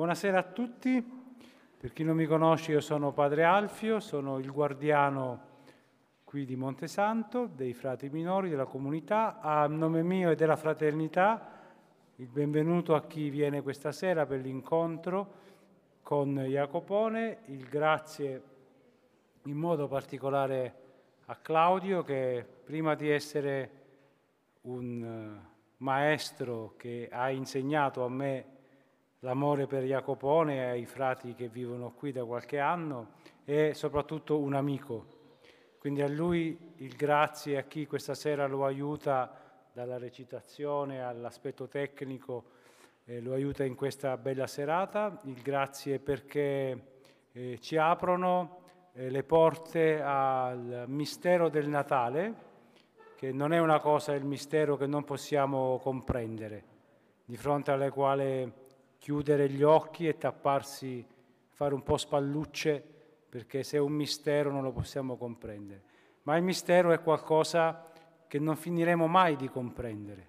Buonasera a tutti, per chi non mi conosce io sono Padre Alfio, sono il guardiano qui di Montesanto, dei frati minori, della comunità. A nome mio e della fraternità, il benvenuto a chi viene questa sera per l'incontro con Jacopone, il grazie in modo particolare a Claudio che prima di essere un eh, maestro che ha insegnato a me l'amore per Jacopone e ai frati che vivono qui da qualche anno è soprattutto un amico. Quindi a lui il grazie a chi questa sera lo aiuta dalla recitazione all'aspetto tecnico, eh, lo aiuta in questa bella serata, il grazie perché eh, ci aprono eh, le porte al mistero del Natale, che non è una cosa, il mistero che non possiamo comprendere, di fronte alle quali chiudere gli occhi e tapparsi, fare un po' spallucce, perché se è un mistero non lo possiamo comprendere. Ma il mistero è qualcosa che non finiremo mai di comprendere,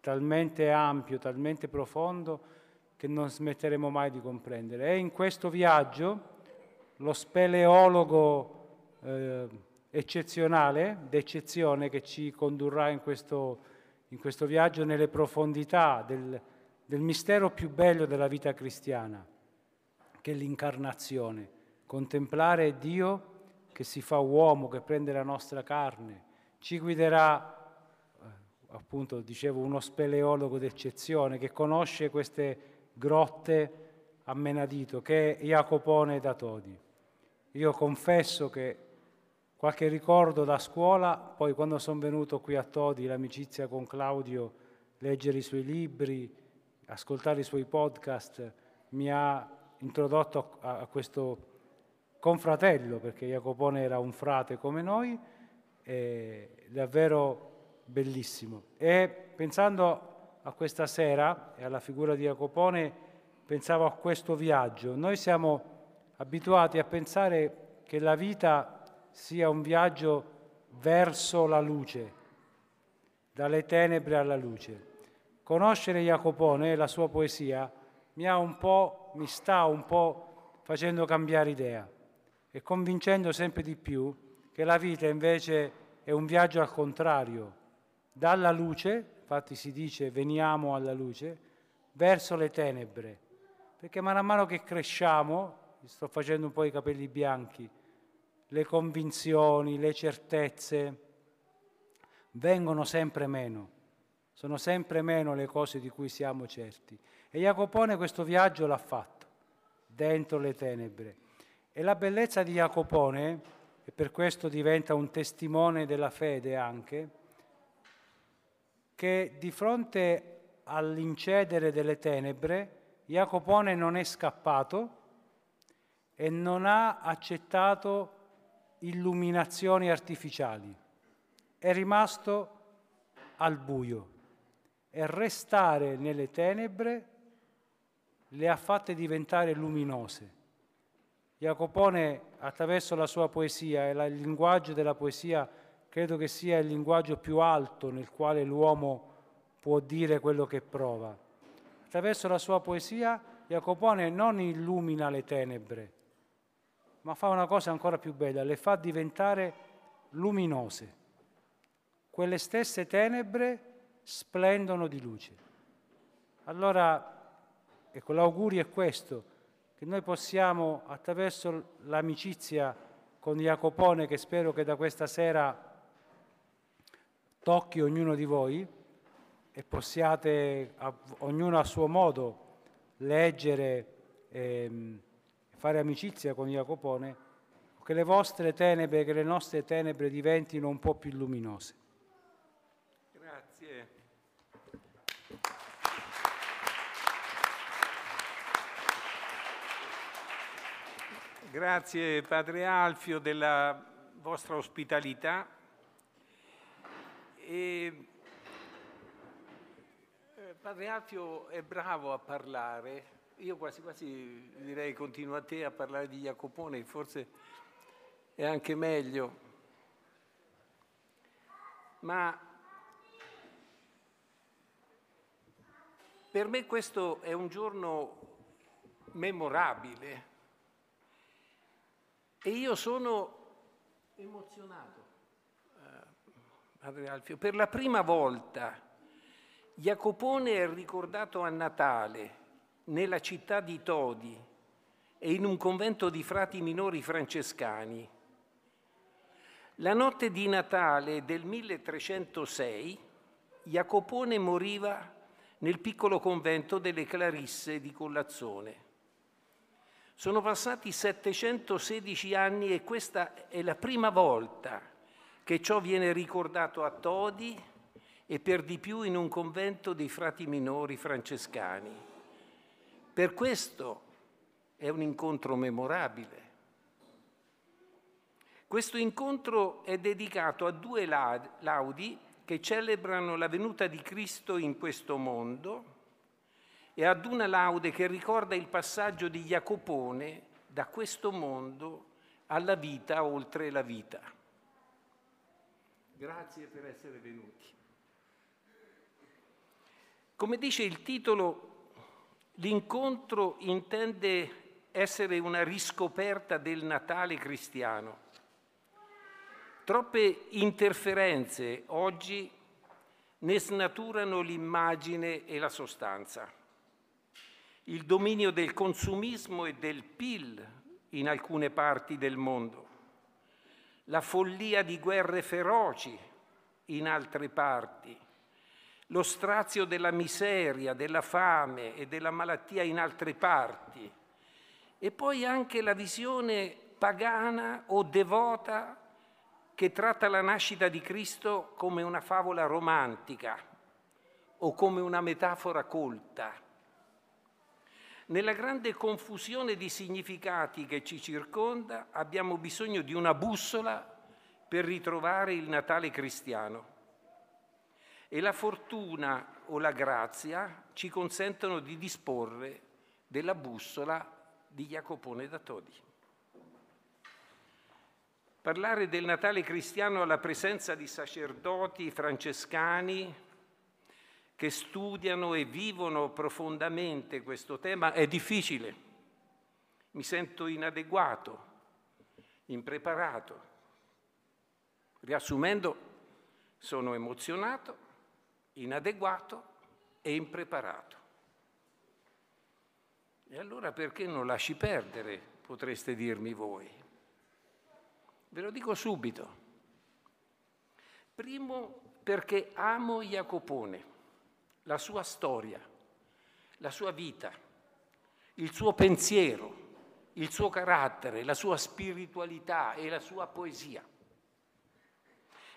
talmente ampio, talmente profondo, che non smetteremo mai di comprendere. E in questo viaggio lo speleologo eh, eccezionale, d'eccezione, che ci condurrà in questo, in questo viaggio nelle profondità del, del mistero più bello della vita cristiana, che è l'incarnazione, contemplare Dio che si fa uomo, che prende la nostra carne, ci guiderà eh, appunto dicevo uno speleologo d'eccezione che conosce queste grotte a menadito, che è Jacopone da Todi. Io confesso che qualche ricordo da scuola, poi quando sono venuto qui a Todi, l'amicizia con Claudio, leggere i suoi libri, ascoltare i suoi podcast, mi ha introdotto a, a questo confratello, perché Jacopone era un frate come noi, davvero bellissimo. E pensando a questa sera e alla figura di Jacopone, pensavo a questo viaggio. Noi siamo abituati a pensare che la vita sia un viaggio verso la luce, dalle tenebre alla luce. Conoscere Jacopone e la sua poesia mi, un mi sta un po' facendo cambiare idea e convincendo sempre di più che la vita invece è un viaggio al contrario, dalla luce, infatti si dice veniamo alla luce, verso le tenebre, perché man mano che cresciamo sto facendo un po' i capelli bianchi, le convinzioni, le certezze vengono sempre meno, sono sempre meno le cose di cui siamo certi. E Jacopone questo viaggio l'ha fatto, dentro le tenebre. E la bellezza di Jacopone, e per questo diventa un testimone della fede anche, che di fronte all'incedere delle tenebre, Jacopone non è scappato, e non ha accettato illuminazioni artificiali, è rimasto al buio e restare nelle tenebre le ha fatte diventare luminose. Jacopone attraverso la sua poesia e il linguaggio della poesia credo che sia il linguaggio più alto nel quale l'uomo può dire quello che prova. Attraverso la sua poesia Jacopone non illumina le tenebre, ma fa una cosa ancora più bella, le fa diventare luminose. Quelle stesse tenebre splendono di luce. Allora, ecco, l'augurio è questo, che noi possiamo, attraverso l'amicizia con Jacopone, che spero che da questa sera tocchi ognuno di voi, e possiate, ognuno a suo modo, leggere. Ehm, fare amicizia con Jacopone, che le vostre tenebre, che le nostre tenebre diventino un po' più luminose. Grazie. Grazie Padre Alfio della vostra ospitalità. E, eh, Padre Alfio è bravo a parlare, io quasi quasi direi continua a te a parlare di Jacopone, forse è anche meglio. Ma per me questo è un giorno memorabile e io sono emozionato, eh, Padre Alfio. Per la prima volta Jacopone è ricordato a Natale nella città di Todi e in un convento di frati minori francescani. La notte di Natale del 1306 Jacopone moriva nel piccolo convento delle Clarisse di Collazzone. Sono passati 716 anni e questa è la prima volta che ciò viene ricordato a Todi e per di più in un convento dei frati minori francescani. Per questo è un incontro memorabile. Questo incontro è dedicato a due laudi che celebrano la venuta di Cristo in questo mondo e ad una laude che ricorda il passaggio di Jacopone da questo mondo alla vita oltre la vita. Grazie per essere venuti. Come dice il titolo, l'incontro intende essere una riscoperta del Natale cristiano. Troppe interferenze oggi ne snaturano l'immagine e la sostanza. Il dominio del consumismo e del PIL in alcune parti del mondo, la follia di guerre feroci in altre parti, lo strazio della miseria, della fame e della malattia in altre parti e poi anche la visione pagana o devota che tratta la nascita di Cristo come una favola romantica o come una metafora colta. Nella grande confusione di significati che ci circonda abbiamo bisogno di una bussola per ritrovare il Natale cristiano e la fortuna o la grazia ci consentono di disporre della bussola di Jacopone da Todi. Parlare del Natale cristiano alla presenza di sacerdoti francescani che studiano e vivono profondamente questo tema è difficile. Mi sento inadeguato, impreparato. Riassumendo, sono emozionato inadeguato e impreparato. E allora perché non lasci perdere, potreste dirmi voi? Ve lo dico subito. Primo perché amo Jacopone, la sua storia, la sua vita, il suo pensiero, il suo carattere, la sua spiritualità e la sua poesia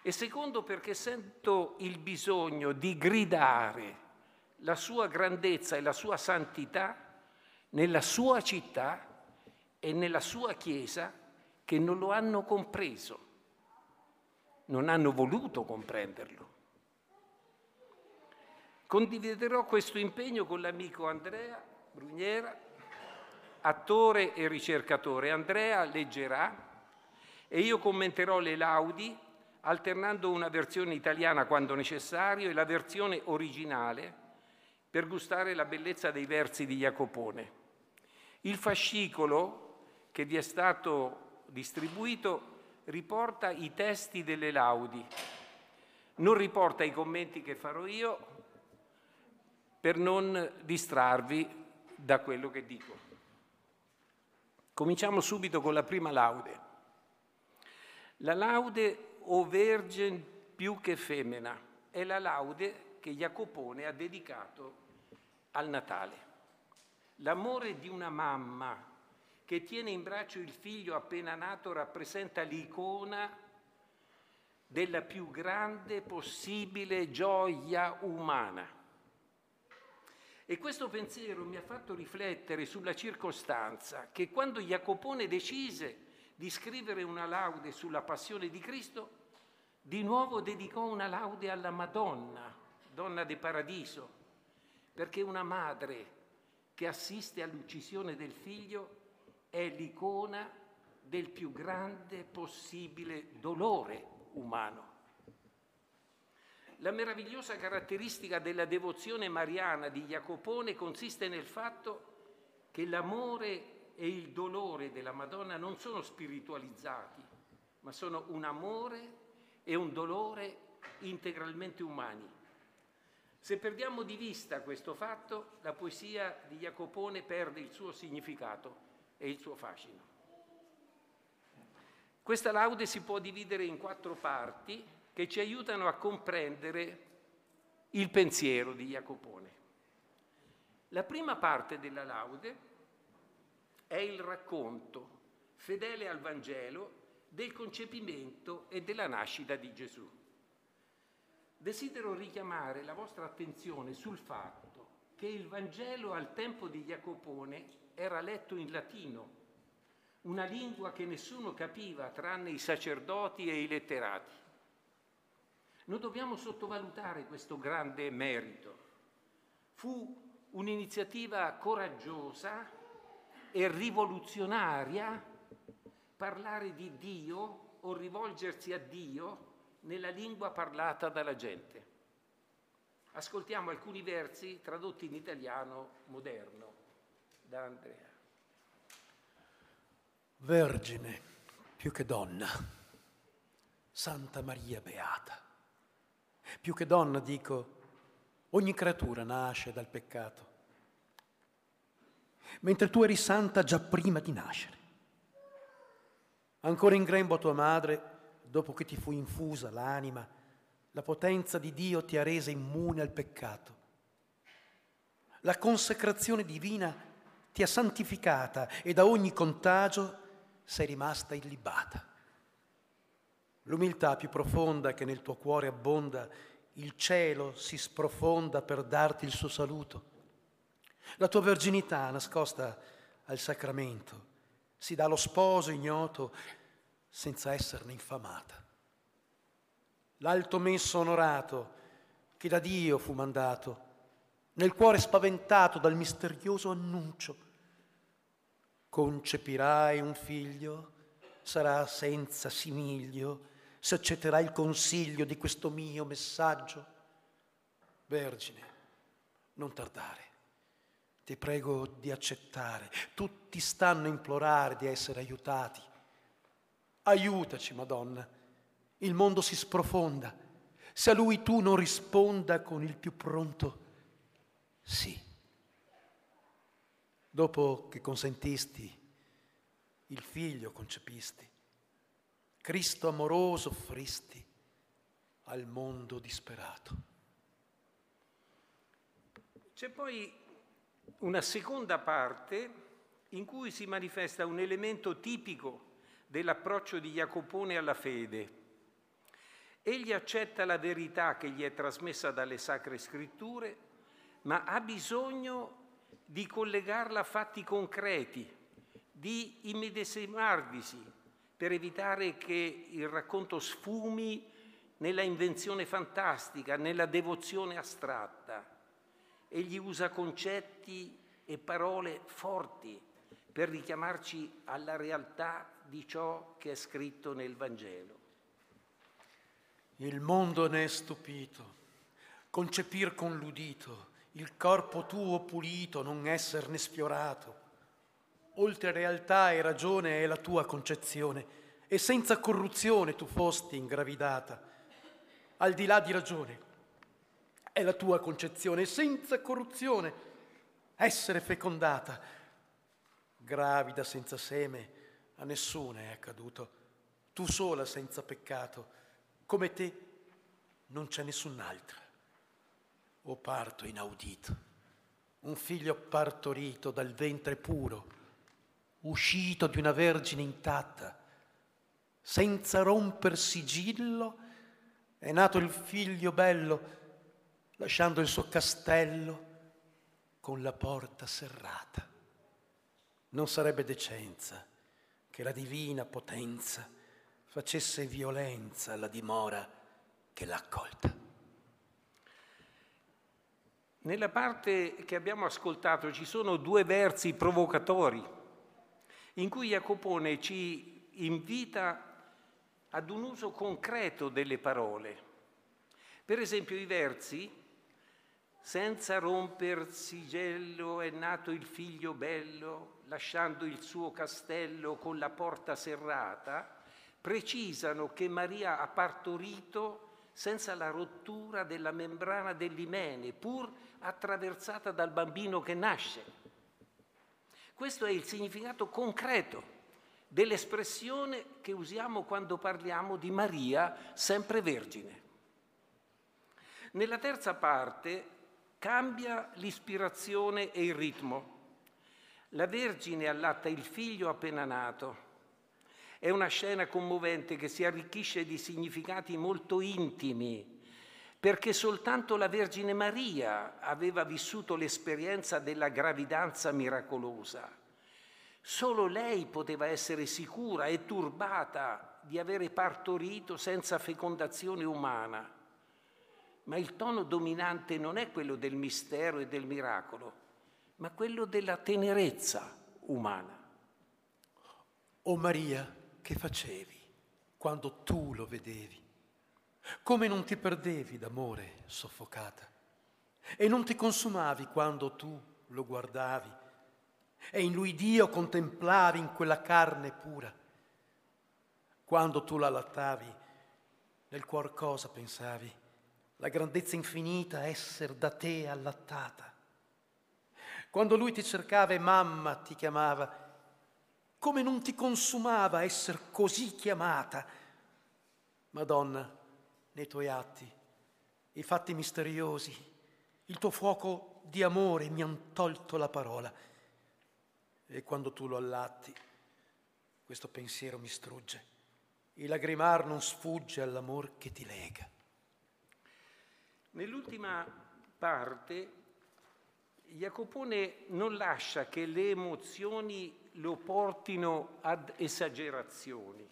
e secondo perché sento il bisogno di gridare la sua grandezza e la sua santità nella sua città e nella sua Chiesa che non lo hanno compreso, non hanno voluto comprenderlo. Condividerò questo impegno con l'amico Andrea Bruniera, attore e ricercatore. Andrea leggerà e io commenterò le laudi alternando una versione italiana quando necessario e la versione originale per gustare la bellezza dei versi di Jacopone. Il fascicolo che vi è stato distribuito riporta i testi delle laudi, non riporta i commenti che farò io per non distrarvi da quello che dico. Cominciamo subito con la prima laude. La laude o vergine più che femmina, è la laude che Jacopone ha dedicato al Natale. L'amore di una mamma che tiene in braccio il figlio appena nato rappresenta l'icona della più grande possibile gioia umana. E questo pensiero mi ha fatto riflettere sulla circostanza che quando Jacopone decise di scrivere una laude sulla passione di Cristo, di nuovo dedicò una laude alla Madonna, donna di paradiso, perché una madre che assiste all'uccisione del figlio è l'icona del più grande possibile dolore umano. La meravigliosa caratteristica della devozione mariana di Jacopone consiste nel fatto che l'amore e il dolore della Madonna non sono spiritualizzati, ma sono un amore e un dolore integralmente umani. Se perdiamo di vista questo fatto, la poesia di Jacopone perde il suo significato e il suo fascino. Questa laude si può dividere in quattro parti che ci aiutano a comprendere il pensiero di Jacopone. La prima parte della laude è il racconto, fedele al Vangelo, del concepimento e della nascita di Gesù. Desidero richiamare la vostra attenzione sul fatto che il Vangelo al tempo di Jacopone era letto in latino una lingua che nessuno capiva tranne i sacerdoti e i letterati. Non dobbiamo sottovalutare questo grande merito. Fu un'iniziativa coraggiosa e rivoluzionaria parlare di Dio o rivolgersi a Dio nella lingua parlata dalla gente. Ascoltiamo alcuni versi tradotti in italiano moderno da Andrea. Vergine più che donna, Santa Maria Beata. Più che donna dico, ogni creatura nasce dal peccato, mentre tu eri santa già prima di nascere. Ancora in grembo tua madre, dopo che ti fu infusa l'anima, la potenza di Dio ti ha resa immune al peccato. La consecrazione divina ti ha santificata e da ogni contagio sei rimasta illibata. L'umiltà più profonda che nel tuo cuore abbonda, il cielo si sprofonda per darti il suo saluto. La tua verginità nascosta al sacramento si dà allo sposo ignoto senza esserne infamata. L'alto messo onorato che da Dio fu mandato, nel cuore spaventato dal misterioso annuncio, concepirai un figlio, sarà senza simiglio, se accetterai il consiglio di questo mio messaggio. Vergine, non tardare, ti prego di accettare, tutti stanno a implorare di essere aiutati. Aiutaci, Madonna, il mondo si sprofonda, se a lui tu non risponda con il più pronto sì. Dopo che consentisti, il figlio concepisti, Cristo amoroso offristi al mondo disperato. C'è poi una seconda parte in cui si manifesta un elemento tipico dell'approccio di Jacopone alla fede. Egli accetta la verità che gli è trasmessa dalle sacre scritture, ma ha bisogno di collegarla a fatti concreti, di immedesimarvisi per evitare che il racconto sfumi nella invenzione fantastica, nella devozione astratta. Egli usa concetti e parole forti per richiamarci alla realtà di ciò che è scritto nel Vangelo. Il mondo ne è stupito, concepir con l'udito, il corpo tuo pulito, non esserne sfiorato. Oltre realtà e ragione è la tua concezione, e senza corruzione tu fosti ingravidata. Al di là di ragione è la tua concezione, e senza corruzione essere fecondata. Gravida senza seme, a nessuno è accaduto. Tu sola senza peccato, come te non c'è nessun'altra o parto inaudito, un figlio partorito dal ventre puro, uscito di una vergine intatta, senza romper sigillo, è nato il figlio bello, lasciando il suo castello con la porta serrata. Non sarebbe decenza che la divina potenza facesse violenza alla dimora che l'ha accolta. Nella parte che abbiamo ascoltato ci sono due versi provocatori in cui Jacopone ci invita ad un uso concreto delle parole. Per esempio i versi senza romper sigillo è nato il figlio bello, lasciando il suo castello con la porta serrata, precisano che Maria ha partorito senza la rottura della membrana dell'imene, pur attraversata dal bambino che nasce. Questo è il significato concreto dell'espressione che usiamo quando parliamo di Maria sempre vergine. Nella terza parte cambia l'ispirazione e il ritmo. La Vergine allatta il figlio appena nato. È una scena commovente che si arricchisce di significati molto intimi, perché soltanto la Vergine Maria aveva vissuto l'esperienza della gravidanza miracolosa. Solo lei poteva essere sicura e turbata di avere partorito senza fecondazione umana. Ma il tono dominante non è quello del mistero e del miracolo, ma quello della tenerezza umana. O Maria, che facevi quando tu lo vedevi? Come non ti perdevi d'amore soffocata? E non ti consumavi quando tu lo guardavi? E in lui Dio contemplavi in quella carne pura? Quando tu la lattavi, nel cuor cosa pensavi? La grandezza infinita esser da te allattata. Quando lui ti cercava e mamma ti chiamava, come non ti consumava essere così chiamata? Madonna, nei tuoi atti, i fatti misteriosi, il tuo fuoco di amore mi han tolto la parola. E quando tu lo allatti, questo pensiero mi strugge. Il lagrimar non sfugge all'amor che ti lega. Nell'ultima parte Jacopone non lascia che le emozioni lo portino ad esagerazioni,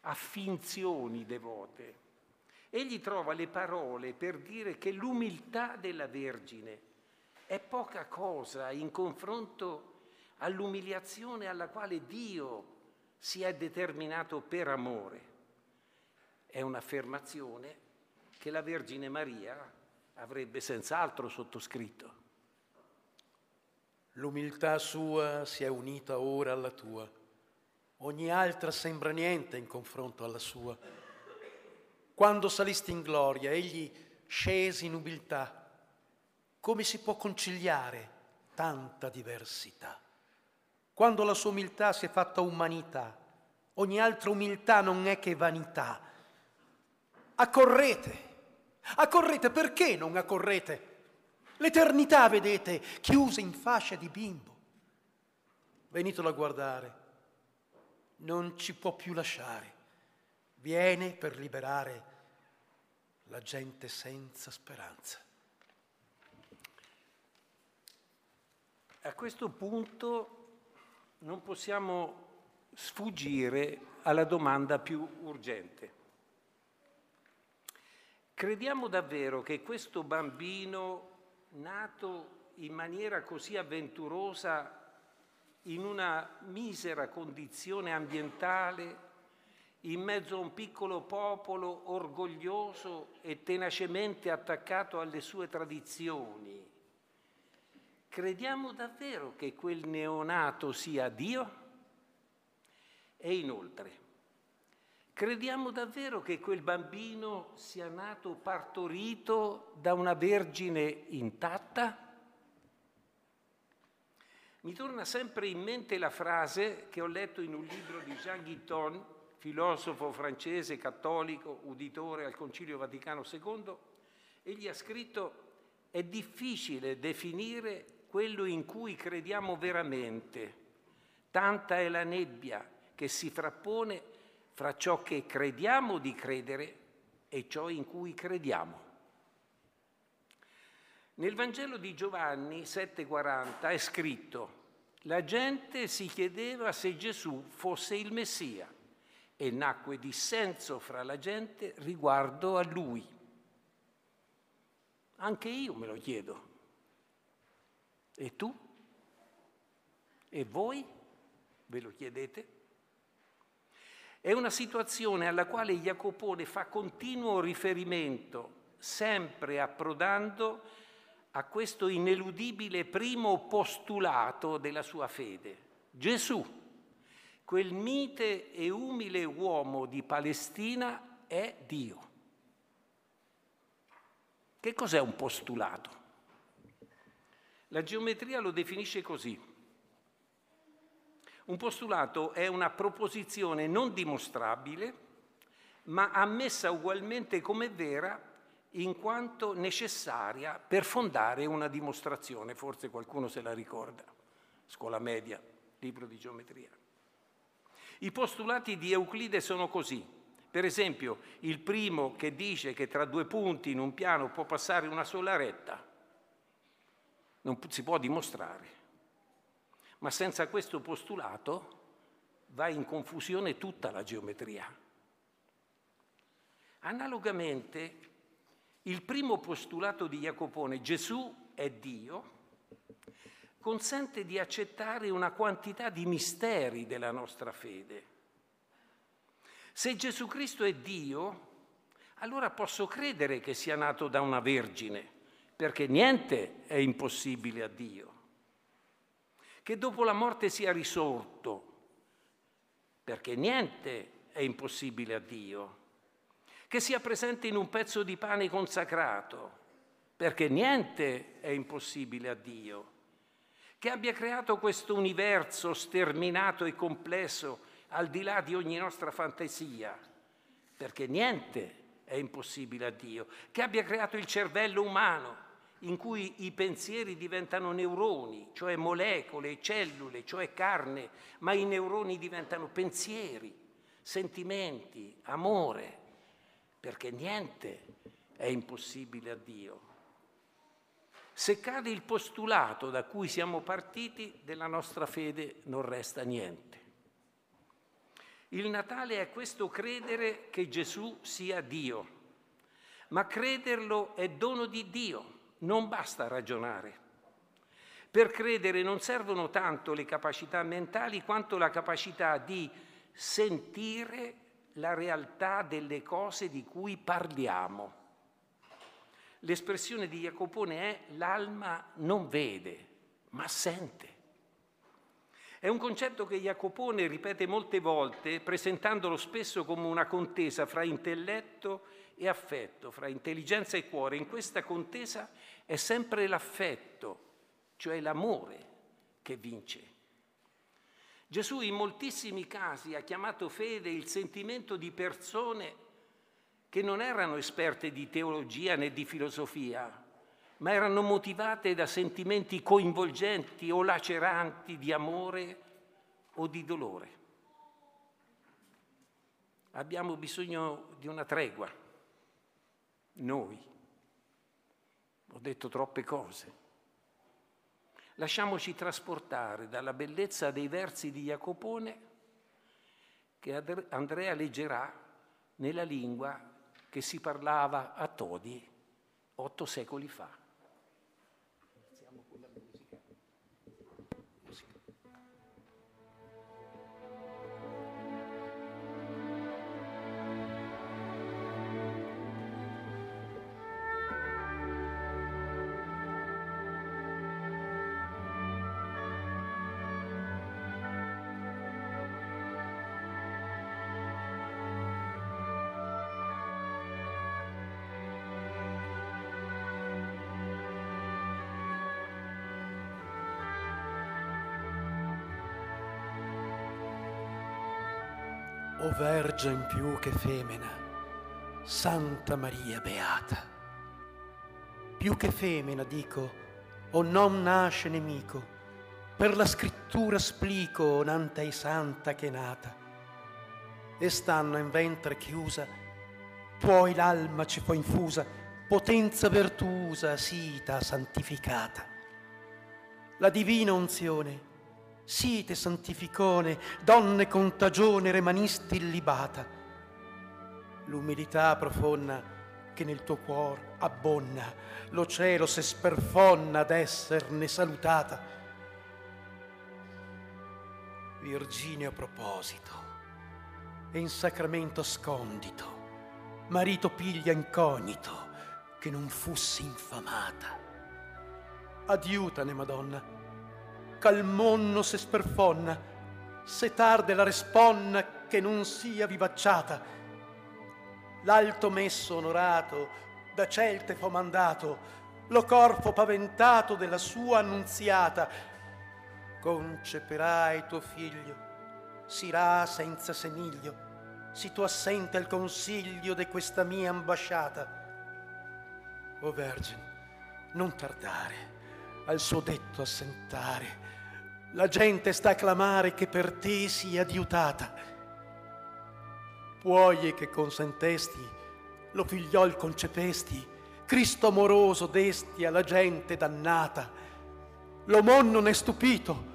a finzioni devote. Egli trova le parole per dire che l'umiltà della Vergine è poca cosa in confronto all'umiliazione alla quale Dio si è determinato per amore. È un'affermazione che la Vergine Maria avrebbe senz'altro sottoscritto. L'umiltà sua si è unita ora alla tua. Ogni altra sembra niente in confronto alla sua. Quando salisti in gloria, egli scese in umiltà. Come si può conciliare tanta diversità? Quando la sua umiltà si è fatta umanità, ogni altra umiltà non è che vanità. Accorrete, accorrete, perché non accorrete? L'eternità, vedete, chiusa in fascia di bimbo. Venitelo a guardare, non ci può più lasciare. Viene per liberare la gente senza speranza. A questo punto non possiamo sfuggire alla domanda più urgente. Crediamo davvero che questo bambino nato in maniera così avventurosa in una misera condizione ambientale, in mezzo a un piccolo popolo orgoglioso e tenacemente attaccato alle sue tradizioni. Crediamo davvero che quel neonato sia Dio? E inoltre, Crediamo davvero che quel bambino sia nato partorito da una vergine intatta? Mi torna sempre in mente la frase che ho letto in un libro di Jean Guitton, filosofo francese cattolico, uditore al Concilio Vaticano II. Egli ha scritto è difficile definire quello in cui crediamo veramente. Tanta è la nebbia che si frappone fra ciò che crediamo di credere e ciò in cui crediamo. Nel Vangelo di Giovanni 7:40 è scritto, la gente si chiedeva se Gesù fosse il Messia e nacque dissenso fra la gente riguardo a lui. Anche io me lo chiedo. E tu? E voi? Ve lo chiedete? È una situazione alla quale Jacopone fa continuo riferimento, sempre approdando a questo ineludibile primo postulato della sua fede. Gesù, quel mite e umile uomo di Palestina, è Dio. Che cos'è un postulato? La geometria lo definisce così. Un postulato è una proposizione non dimostrabile, ma ammessa ugualmente come vera in quanto necessaria per fondare una dimostrazione. Forse qualcuno se la ricorda. Scuola media, libro di geometria. I postulati di Euclide sono così. Per esempio, il primo che dice che tra due punti in un piano può passare una sola retta, non si può dimostrare. Ma senza questo postulato va in confusione tutta la geometria. Analogamente, il primo postulato di Jacopone, Gesù è Dio, consente di accettare una quantità di misteri della nostra fede. Se Gesù Cristo è Dio, allora posso credere che sia nato da una vergine, perché niente è impossibile a Dio. Che dopo la morte sia risorto, perché niente è impossibile a Dio che sia presente in un pezzo di pane consacrato, perché niente è impossibile a Dio, che abbia creato questo universo sterminato e complesso al di là di ogni nostra fantasia, perché niente è impossibile a Dio, che abbia creato il cervello umano, in cui i pensieri diventano neuroni, cioè molecole, cellule, cioè carne, ma i neuroni diventano pensieri, sentimenti, amore perché niente è impossibile a Dio. Se cade il postulato da cui siamo partiti, della nostra fede non resta niente. Il Natale è questo credere che Gesù sia Dio, ma crederlo è dono di Dio, non basta ragionare. Per credere non servono tanto le capacità mentali quanto la capacità di sentire la realtà delle cose di cui parliamo. L'espressione di Jacopone è l'alma non vede, ma sente. È un concetto che Jacopone ripete molte volte, presentandolo spesso come una contesa fra intelletto e affetto, fra intelligenza e cuore. In questa contesa è sempre l'affetto, cioè l'amore, che vince. Gesù in moltissimi casi ha chiamato fede il sentimento di persone che non erano esperte di teologia né di filosofia, ma erano motivate da sentimenti coinvolgenti o laceranti di amore o di dolore. Abbiamo bisogno di una tregua, noi. Ho detto troppe cose. Lasciamoci trasportare dalla bellezza dei versi di Jacopone che Andrea leggerà nella lingua che si parlava a Todi otto secoli fa. In più che femmina, Santa Maria Beata. Più che femmina dico, o non nasce nemico, per la scrittura splico nantei santa che nata. E stanno in ventre chiusa, poi l'alma ci fu infusa, potenza virtuosa, sita, santificata. La divina unzione, Siete santificone, donne contagione, remanisti illibata. L'umilità profonda che nel tuo cuore abbonna, lo cielo se sperfonna d'esserne salutata. Virginio proposito, e in sacramento scondito, marito piglia incognito, che non fussi infamata. Adiutane, Madonna, ch'al monno se sperfonna, se tarde la responna che non sia vivacciata. L'alto messo onorato, da celte fo mandato, lo corpo paventato della sua annunziata. Conceperai tuo figlio, sirà senza semiglio, si tu assente al consiglio di questa mia ambasciata. O Vergine, non tardare, al suo detto assentare. La gente sta a clamare che per te sia diutata. Puoi che consentesti, lo figliol concepesti, Cristo amoroso desti alla gente dannata. L'omon non è stupito,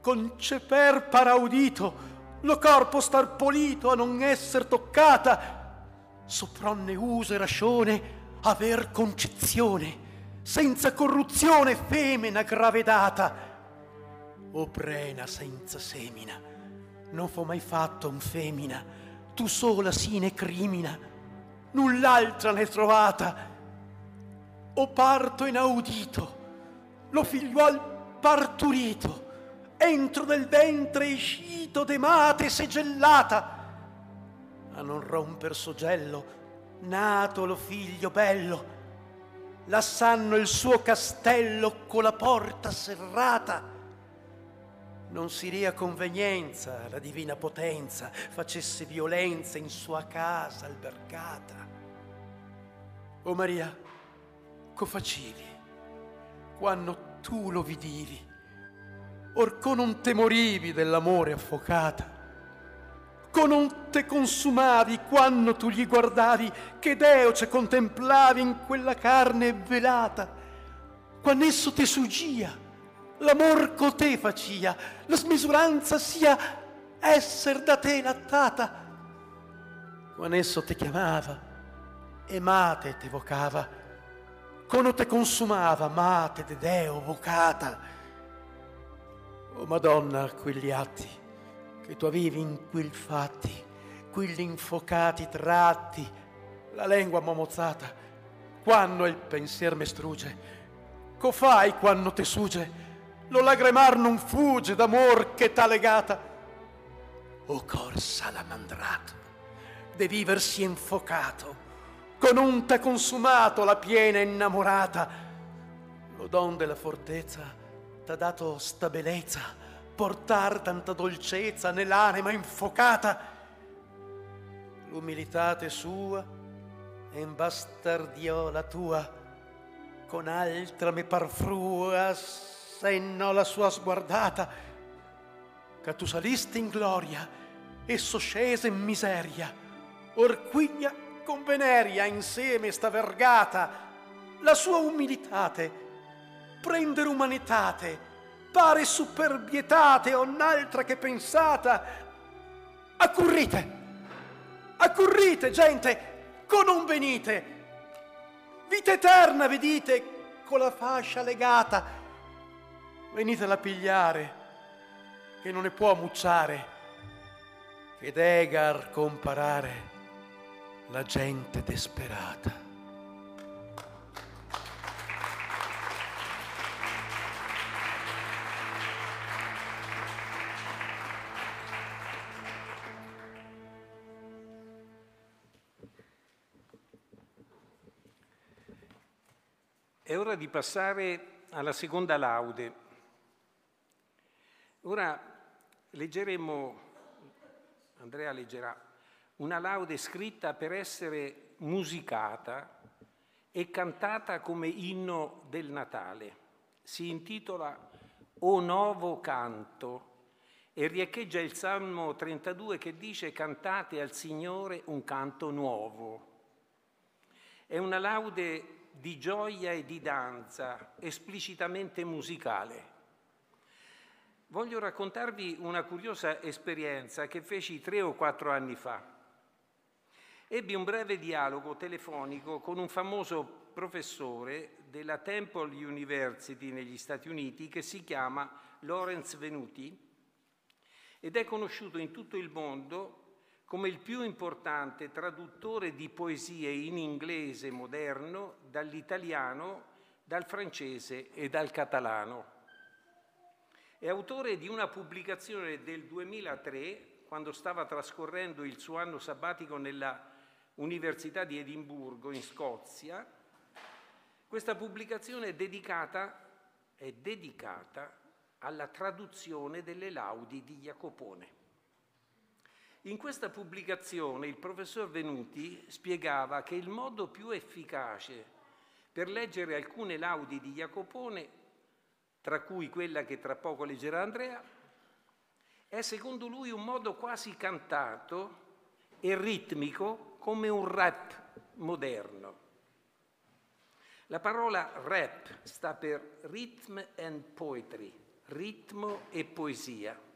conceper paraudito, lo corpo star polito a non esser toccata. Sopronne uso e rascione aver concezione senza corruzione femina gravedata. O prena senza semina, non fo mai fatto un femina, tu sola sine crimina, null'altra ne trovata. O parto inaudito, lo figliuol parturito, entro del ventre escito de mate segellata, a non romper soggello, nato lo figlio bello, lassanno il suo castello con la porta serrata. Non siria convenienza la divina potenza facesse violenza in sua casa albergata. O Maria, co facivi quando tu lo vidivi, or con non temorivi dell'amore affocata? Non te consumavi quando tu gli guardavi che Deo ce contemplavi in quella carne velata. Quando esso te suggia l'amor co te facia la smisuranza sia esser da te lattata quando esso te chiamava e mate te vocava. Quando te consumava mate de Deo vocata. O Madonna quegli atti che tu avevi in quel fatti, quelli infocati tratti, la lingua momozzata, quando il pensier me struge, co fai quando te suge, lo lagremar non fugge d'amor che t'ha legata. O cor salamandrato, de viversi infocato, con un te consumato la piena innamorata, lo don della fortezza t'ha dato sta bellezza, portar tanta dolcezza nell'anima infocata. L'umilitate sua imbastardiò la tua, con altra me parfrua senno la sua sguardata, che tu saliste in gloria, esso scese in miseria, orquiglia con veneria insieme sta vergata, la sua umilitate, prendere umanitate, pare superbietate o n'altra che pensata. Accurrite, accurrite, gente, con non venite. Vita eterna, vedite, con la fascia legata. Venitela a pigliare, che non ne può mucciare, che degar comparare la gente desperata. È ora di passare alla seconda laude. Ora leggeremo, Andrea leggerà, una laude scritta per essere musicata e cantata come inno del Natale. Si intitola O Novo Canto e riecheggia il Salmo 32 che dice cantate al Signore un canto nuovo. È una laude di gioia e di danza, esplicitamente musicale. Voglio raccontarvi una curiosa esperienza che feci tre o quattro anni fa. Ebbi un breve dialogo telefonico con un famoso professore della Temple University negli Stati Uniti che si chiama Lawrence Venuti ed è conosciuto in tutto il mondo come il più importante traduttore di poesie in inglese moderno dall'italiano dal francese e dal catalano. È autore di una pubblicazione del 2003, quando stava trascorrendo il suo anno sabbatico nella Università di Edimburgo, in Scozia. Questa pubblicazione è dedicata, è dedicata alla traduzione delle laudi di Jacopone. In questa pubblicazione il professor Venuti spiegava che il modo più efficace per leggere alcune laudi di Jacopone, tra cui quella che tra poco leggerà Andrea, è secondo lui un modo quasi cantato e ritmico come un rap moderno. La parola rap sta per Rhythm and Poetry, ritmo e poesia.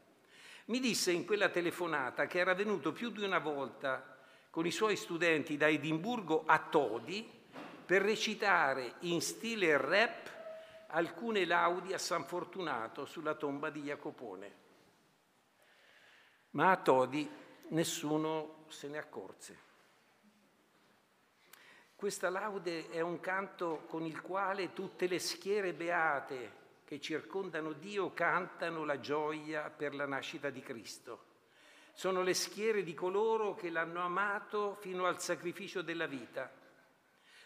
Mi disse in quella telefonata che era venuto più di una volta con i suoi studenti da Edimburgo a Todi per recitare in stile rap alcune laudi a San Fortunato sulla tomba di Jacopone. Ma a Todi nessuno se ne accorse. Questa laude è un canto con il quale tutte le schiere beate che circondano Dio cantano la gioia per la nascita di Cristo. Sono le schiere di coloro che l'hanno amato fino al sacrificio della vita.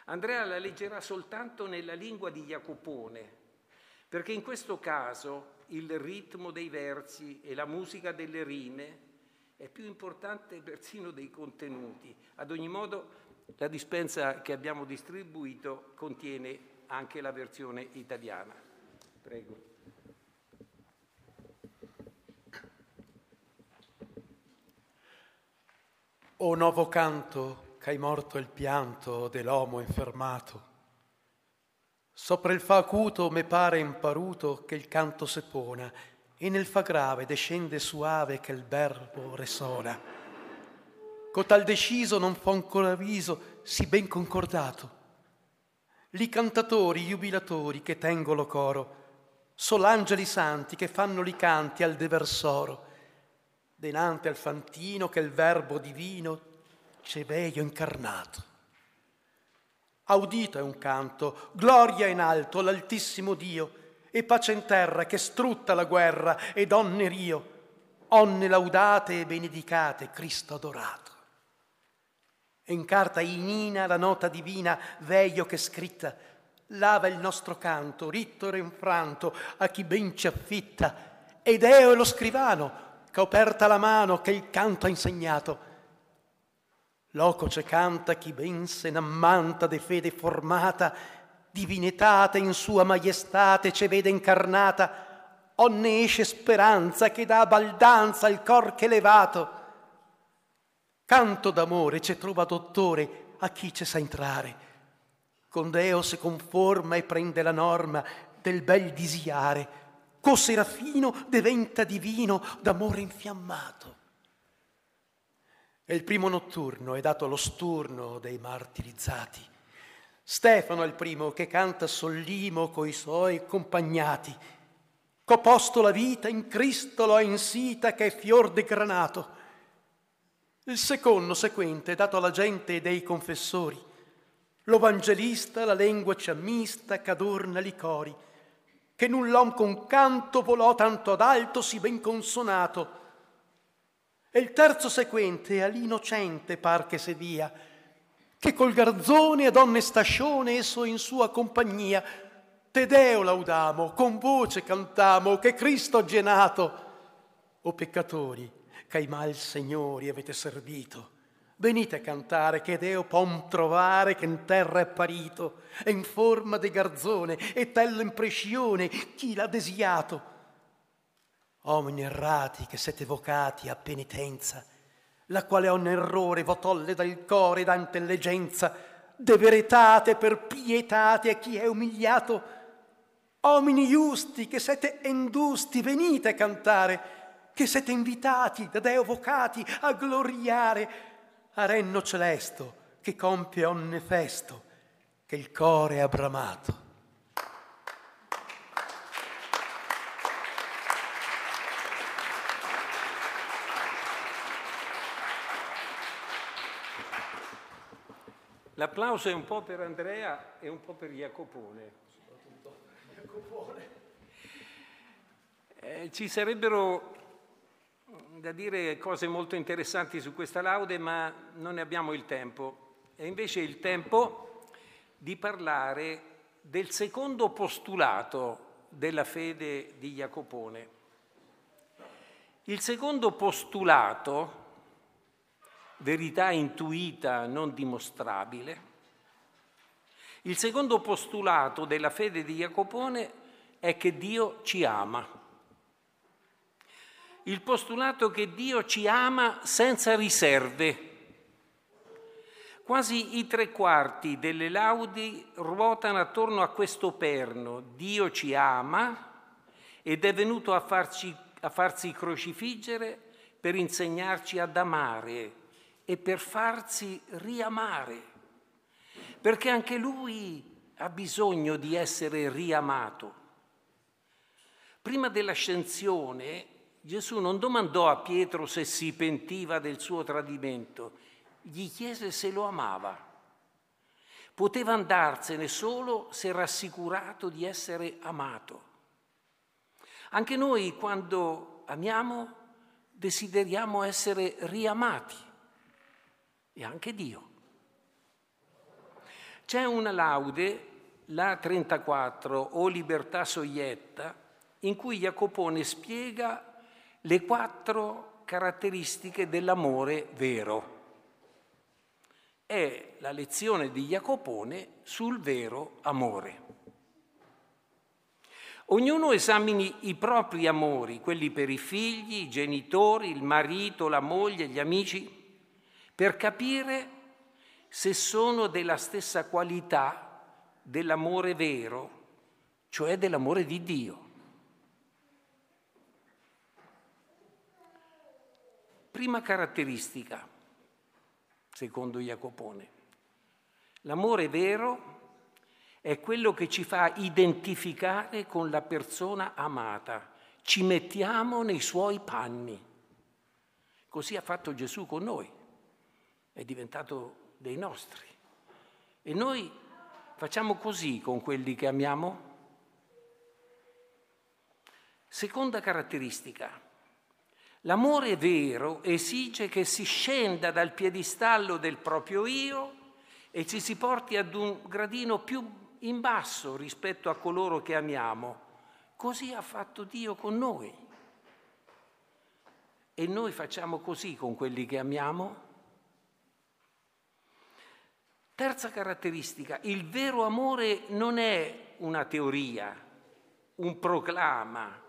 Andrea la leggerà soltanto nella lingua di Jacopone, perché in questo caso il ritmo dei versi e la musica delle rime è più importante persino dei contenuti. Ad ogni modo, la dispensa che abbiamo distribuito contiene anche la versione italiana. Prego. O nuovo canto che hai morto il pianto dell'uomo infermato. Sopra il fa acuto me pare imparuto che il canto sepona e nel fa grave descende suave che il verbo resona. Cotal deciso non fa ancora viso, si ben concordato. Li cantatori jubilatori che tengono coro, Sol angeli santi che fanno li canti al deversoro, denante al fantino che il verbo divino c'è veio incarnato. Audito è un canto, gloria in alto l'altissimo Dio, e pace in terra che strutta la guerra e donne rio, onne laudate e benedicate Cristo adorato. E in carta inina la nota divina veio che scritta, lava il nostro canto, ritto e rinfranto a chi ben ci affitta, ed Eo è lo scrivano, che aperta la mano che il canto ha insegnato. Loco ce canta chi ben se n'ammanta de fede formata, divinitata in sua maiestate ce vede incarnata, onne esce speranza che dà baldanza al cor che levato. Canto d'amore ce trova dottore a chi ce sa entrare, con Deo si conforma e prende la norma del bel disiare. Co serafino diventa divino d'amore infiammato. E il primo notturno è dato allo sturno dei martirizzati. Stefano è il primo che canta sollimo coi suoi compagnati. C'ho posto la vita in Cristo l'ho insita che è fior de granato. Il secondo sequente è dato alla gente dei confessori L'Evangelista la lingua ciammista c'adorna li cori, che null'om con canto volò tanto ad alto si ben consonato. E il terzo sequente all'innocente par che se via, che col garzone ad onne stascione esso in sua compagnia, Tedeo laudamo, con voce cantamo, che Cristo ha genato. O peccatori, che ai mal signori avete servito, Venite a cantare che Deo pom trovare che in terra è parito, e in forma di garzone, e tello in prescione, chi l'ha desiato. Omini errati che siete vocati a penitenza, la quale ogni errore votolle dal core da intelligenza, de veritate per pietate a chi è umiliato. Omini giusti che siete industi, venite a cantare, che siete invitati da Deo vocati a gloriare, a renno celesto che compie onne festo che il core ha bramato. L'applauso è un po' per Andrea e un po' per Jacopone. Eh, ci sarebbero da dire cose molto interessanti su questa laude, ma non ne abbiamo il tempo. E invece il tempo di parlare del secondo postulato della fede di Jacopone. Il secondo postulato, verità intuita non dimostrabile, il secondo postulato della fede di Jacopone è che Dio ci ama il postulato che Dio ci ama senza riserve. Quasi i tre quarti delle laudi ruotano attorno a questo perno. Dio ci ama ed è venuto a, farci, a farsi crocifiggere per insegnarci ad amare e per farsi riamare, perché anche lui ha bisogno di essere riamato. Prima dell'ascensione Gesù non domandò a Pietro se si pentiva del suo tradimento, gli chiese se lo amava. Poteva andarsene solo se rassicurato di essere amato. Anche noi quando amiamo desideriamo essere riamati e anche Dio. C'è una laude, la 34 o Libertà Soietta, in cui Jacopone spiega le quattro caratteristiche dell'amore vero. È la lezione di Jacopone sul vero amore. Ognuno esamini i propri amori, quelli per i figli, i genitori, il marito, la moglie, gli amici, per capire se sono della stessa qualità dell'amore vero, cioè dell'amore di Dio. Prima caratteristica, secondo Jacopone, l'amore vero è quello che ci fa identificare con la persona amata, ci mettiamo nei suoi panni. Così ha fatto Gesù con noi, è diventato dei nostri. E noi facciamo così con quelli che amiamo? Seconda caratteristica, L'amore vero esige che si scenda dal piedistallo del proprio io e ci si porti ad un gradino più in basso rispetto a coloro che amiamo. Così ha fatto Dio con noi. E noi facciamo così con quelli che amiamo? Terza caratteristica, il vero amore non è una teoria, un proclama,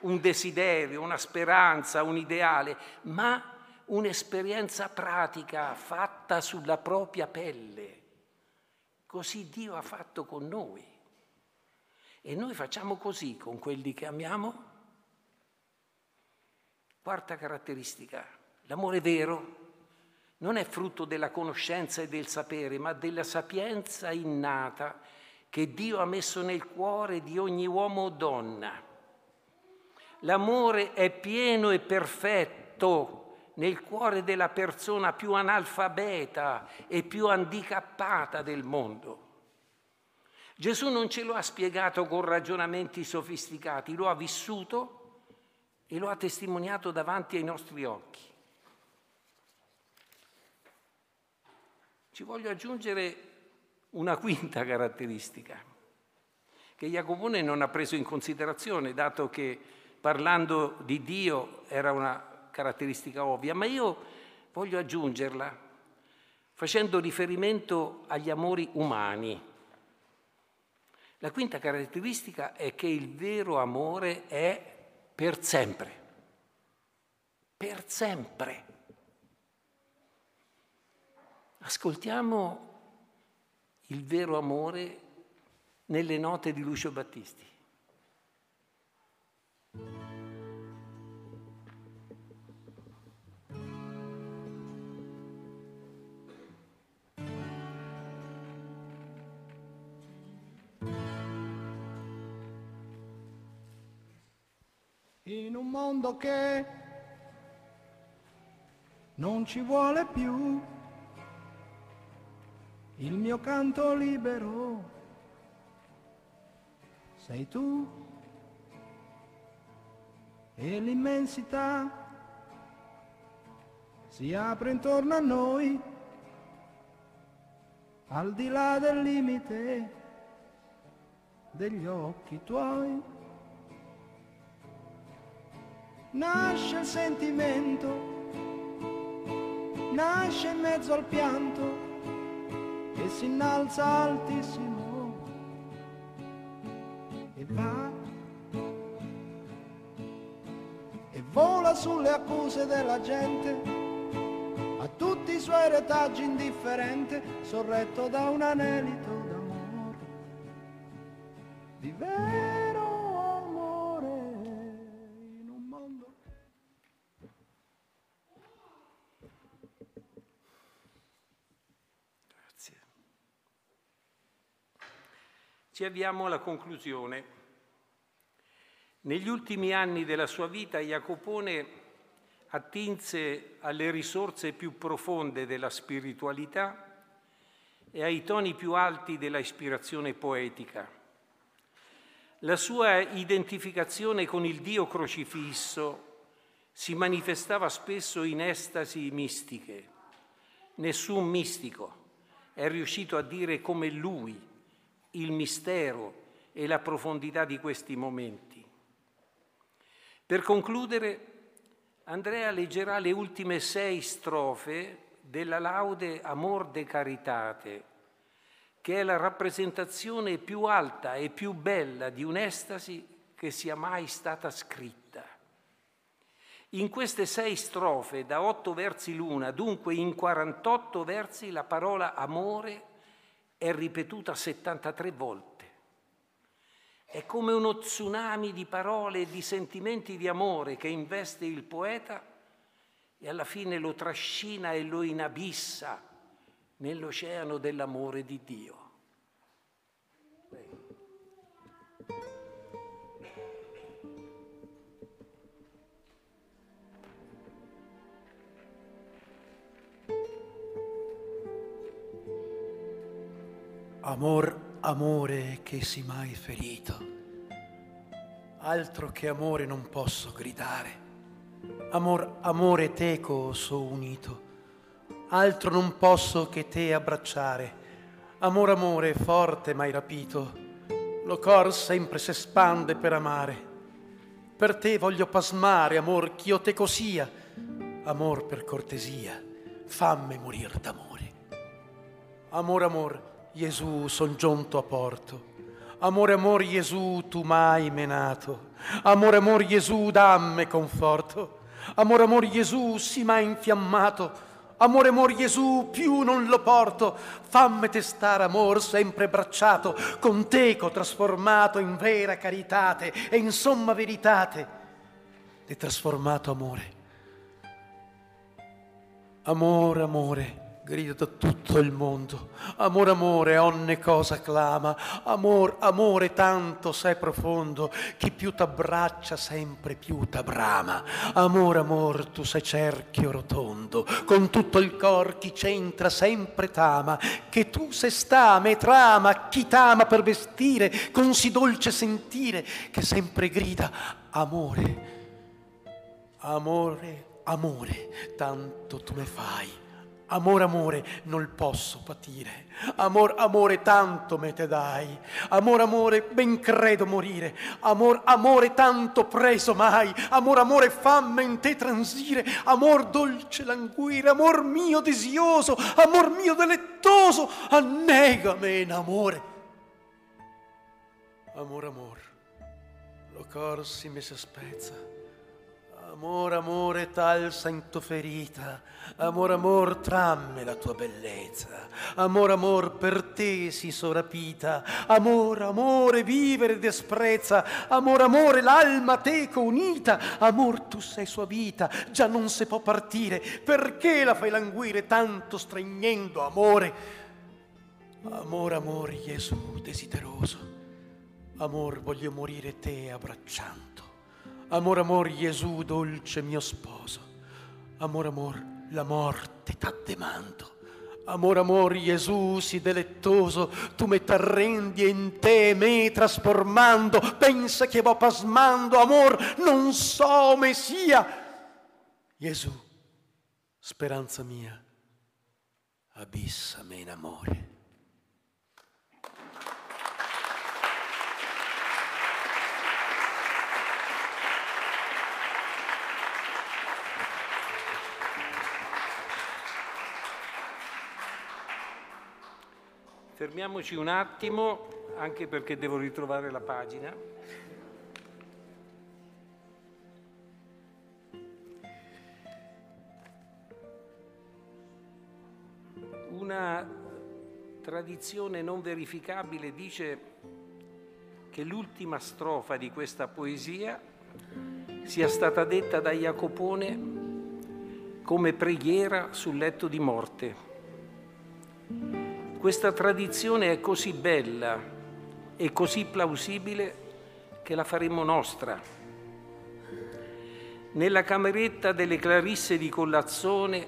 un desiderio, una speranza, un ideale, ma un'esperienza pratica fatta sulla propria pelle. Così Dio ha fatto con noi. E noi facciamo così con quelli che amiamo? Quarta caratteristica, l'amore vero non è frutto della conoscenza e del sapere, ma della sapienza innata che Dio ha messo nel cuore di ogni uomo o donna L'amore è pieno e perfetto nel cuore della persona più analfabeta e più handicappata del mondo. Gesù non ce lo ha spiegato con ragionamenti sofisticati, lo ha vissuto e lo ha testimoniato davanti ai nostri occhi. Ci voglio aggiungere una quinta caratteristica che Jacopone non ha preso in considerazione, dato che parlando di Dio era una caratteristica ovvia, ma io voglio aggiungerla facendo riferimento agli amori umani. La quinta caratteristica è che il vero amore è per sempre. Per sempre. Ascoltiamo il vero amore nelle note di Lucio Battisti. In un mondo che non ci vuole più il mio canto libero sei tu e l'immensità si apre intorno a noi, al di là del limite degli occhi tuoi. Nasce il sentimento, nasce in mezzo al pianto e si innalza altissimo vola sulle accuse della gente a tutti i suoi retaggi indifferente sorretto da un anelito d'amore di vero amore in un mondo Grazie. Ci avviamo alla conclusione. Negli ultimi anni della sua vita Jacopone attinse alle risorse più profonde della spiritualità e ai toni più alti della ispirazione poetica. La sua identificazione con il Dio crocifisso si manifestava spesso in estasi mistiche. Nessun mistico è riuscito a dire come lui il mistero e la profondità di questi momenti. Per concludere, Andrea leggerà le ultime sei strofe della laude Amor de Caritate, che è la rappresentazione più alta e più bella di un'estasi che sia mai stata scritta. In queste sei strofe, da otto versi l'una, dunque in 48 versi, la parola amore è ripetuta 73 volte. È come uno tsunami di parole e di sentimenti di amore che investe il poeta e alla fine lo trascina e lo inabissa nell'oceano dell'amore di Dio. Amor, amore che si mai ferito, altro che amore non posso gridare. Amor, amore teco so unito, altro non posso che te abbracciare. Amor, amore forte mai rapito, lo cor sempre s'espande per amare. Per te voglio pasmare, amor, ch'io teco sia, amor per cortesia, fammi morir d'amore. Amor, amor, Gesù son giunto a porto. Amore, amor, Gesù, tu mai menato. Amore, amor, Gesù, damme conforto. Amore, amor, Gesù, si m'ha infiammato. Amore, amor, Gesù, più non lo porto. Fammi testare, amor, sempre bracciato, con teco trasformato in vera caritate e in somma veritate. De trasformato amore. Amore, amore grida da tutto il mondo. Amore, amore, ogni cosa clama. Amor, amore, tanto sei profondo, chi più t'abbraccia sempre più t'abrama. Amore, amor, tu sei cerchio rotondo, con tutto il cor chi c'entra sempre t'ama, che tu sei stame e trama, chi t'ama per vestire, con si dolce sentire, che sempre grida amore. Amore, amore, tanto tu me fai Amore, amore, non posso patire. Amor, amore, tanto me te dai. Amor, amore, ben credo morire. Amor, amore, tanto preso mai. Amor, amore, fammi in te transire. Amor, dolce languire. Amor mio desioso. Amor mio delettoso. Annegame in amore. Amor, amor, lo cor si mi spezza Amor, amore, tal sento ferita. Amor, amor, tramme la tua bellezza. Amor, amor, per te si sorapita. Amor, amore, vivere desprezza. Amor, amore, l'alma teco unita. Amor, tu sei sua vita, già non si può partire. Perché la fai languire tanto stregnendo, amore? Amor, amor, Gesù desideroso. Amor, voglio morire te abbracciando. Amor, amor, Gesù, dolce mio sposo. Amor, amor, la morte t'addemando. Amor, amor, Gesù, sì delettoso, tu me t'arrendi in te, me trasformando, pensa che va pasmando, amor, non so me sia. Gesù, speranza mia, abissame in amore. Fermiamoci un attimo, anche perché devo ritrovare la pagina. Una tradizione non verificabile dice che l'ultima strofa di questa poesia sia stata detta da Jacopone come preghiera sul letto di morte. Questa tradizione è così bella e così plausibile che la faremo nostra. Nella cameretta delle Clarisse di Collazzone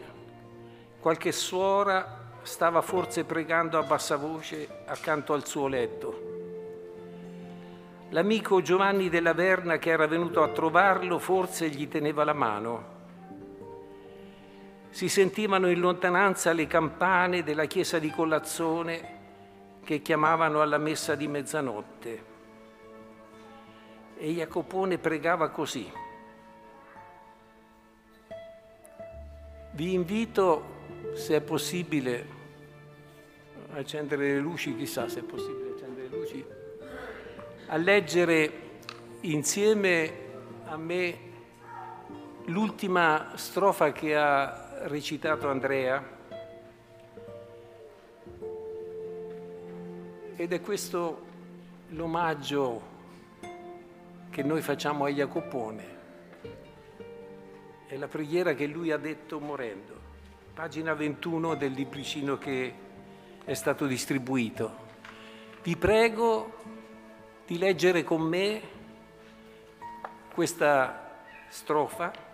qualche suora stava forse pregando a bassa voce accanto al suo letto. L'amico Giovanni della Verna che era venuto a trovarlo forse gli teneva la mano si sentivano in lontananza le campane della chiesa di Collazzone che chiamavano alla messa di mezzanotte. E Jacopone pregava così. Vi invito, se è possibile, a accendere le luci, chissà se è possibile accendere le luci, a leggere insieme a me l'ultima strofa che ha recitato Andrea ed è questo l'omaggio che noi facciamo a Jacopone. È la preghiera che lui ha detto morendo. Pagina 21 del libricino che è stato distribuito. Vi prego di leggere con me questa strofa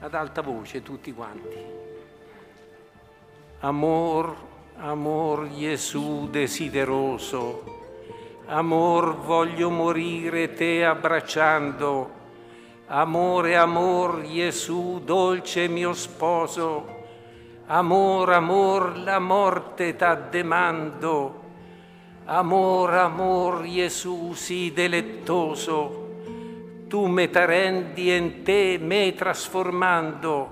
ad alta voce tutti quanti. Amor, amor Gesù desideroso, amor voglio morire te abbracciando, amore, amor Gesù dolce mio sposo, amor, amor la morte t'addemando, amor, amor Gesù sì delettoso, tu me t'arrendi in te me trasformando,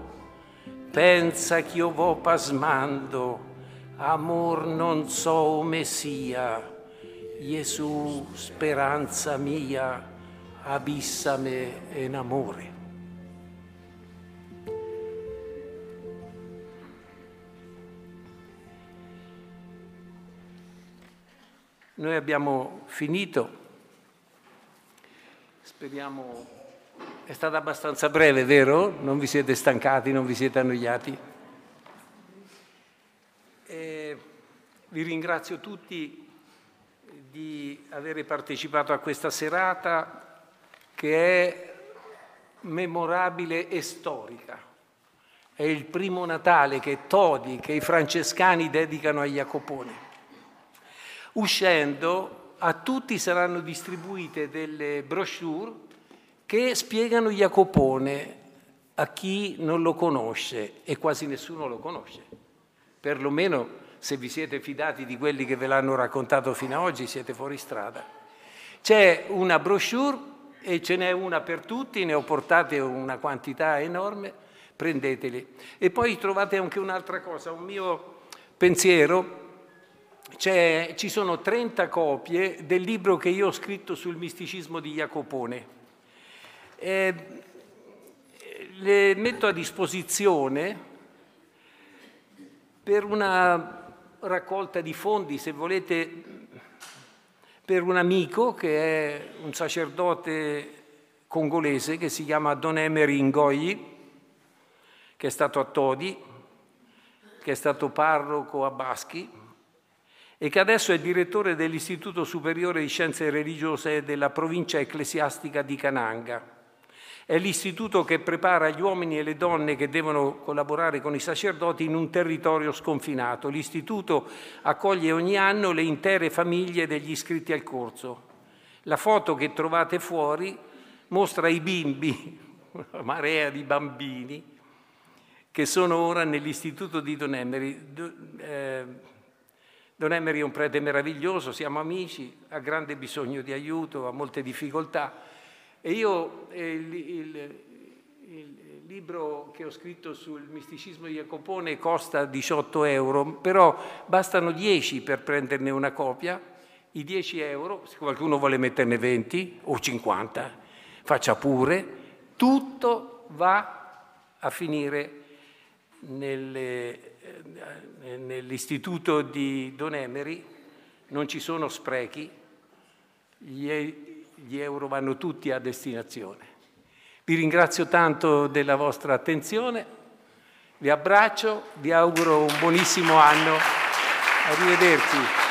pensa che io vo pasmando, amor non so messia, Gesù speranza mia, abissame in amore. Noi abbiamo finito Speriamo... È stata abbastanza breve, vero? Non vi siete stancati, non vi siete annoiati? E vi ringrazio tutti di aver partecipato a questa serata che è memorabile e storica. È il primo Natale che Todi, che i francescani dedicano a Jacopone. Uscendo a tutti saranno distribuite delle brochure che spiegano Jacopone a chi non lo conosce e quasi nessuno lo conosce. Perlomeno se vi siete fidati di quelli che ve l'hanno raccontato fino ad oggi siete fuori strada. C'è una brochure e ce n'è una per tutti, ne ho portate una quantità enorme, prendeteli. E poi trovate anche un'altra cosa, un mio pensiero ci sono 30 copie del libro che io ho scritto sul misticismo di Jacopone. Eh, le metto a disposizione per una raccolta di fondi, se volete, per un amico che è un sacerdote congolese che si chiama Don Emery Ngoyi, che è stato a Todi, che è stato parroco a Baschi, e che adesso è direttore dell'Istituto Superiore di Scienze Religiose della provincia ecclesiastica di Cananga. È l'istituto che prepara gli uomini e le donne che devono collaborare con i sacerdoti in un territorio sconfinato. L'istituto accoglie ogni anno le intere famiglie degli iscritti al corso. La foto che trovate fuori mostra i bimbi, una marea di bambini, che sono ora nell'istituto di Don Emery. Don Emery è un prete meraviglioso, siamo amici, ha grande bisogno di aiuto, ha molte difficoltà. E io eh, il, il, il, libro che ho scritto sul misticismo di Jacopone costa 18 euro, però bastano 10 per prenderne una copia, i 10 euro, se qualcuno vuole metterne 20 o 50, faccia pure, tutto va a finire nelle, eh, nell'istituto di Don Emery, non ci sono sprechi, gli gli euro vanno tutti a destinazione. Vi ringrazio tanto della vostra attenzione, vi abbraccio, vi auguro un buonissimo anno, arrivederci.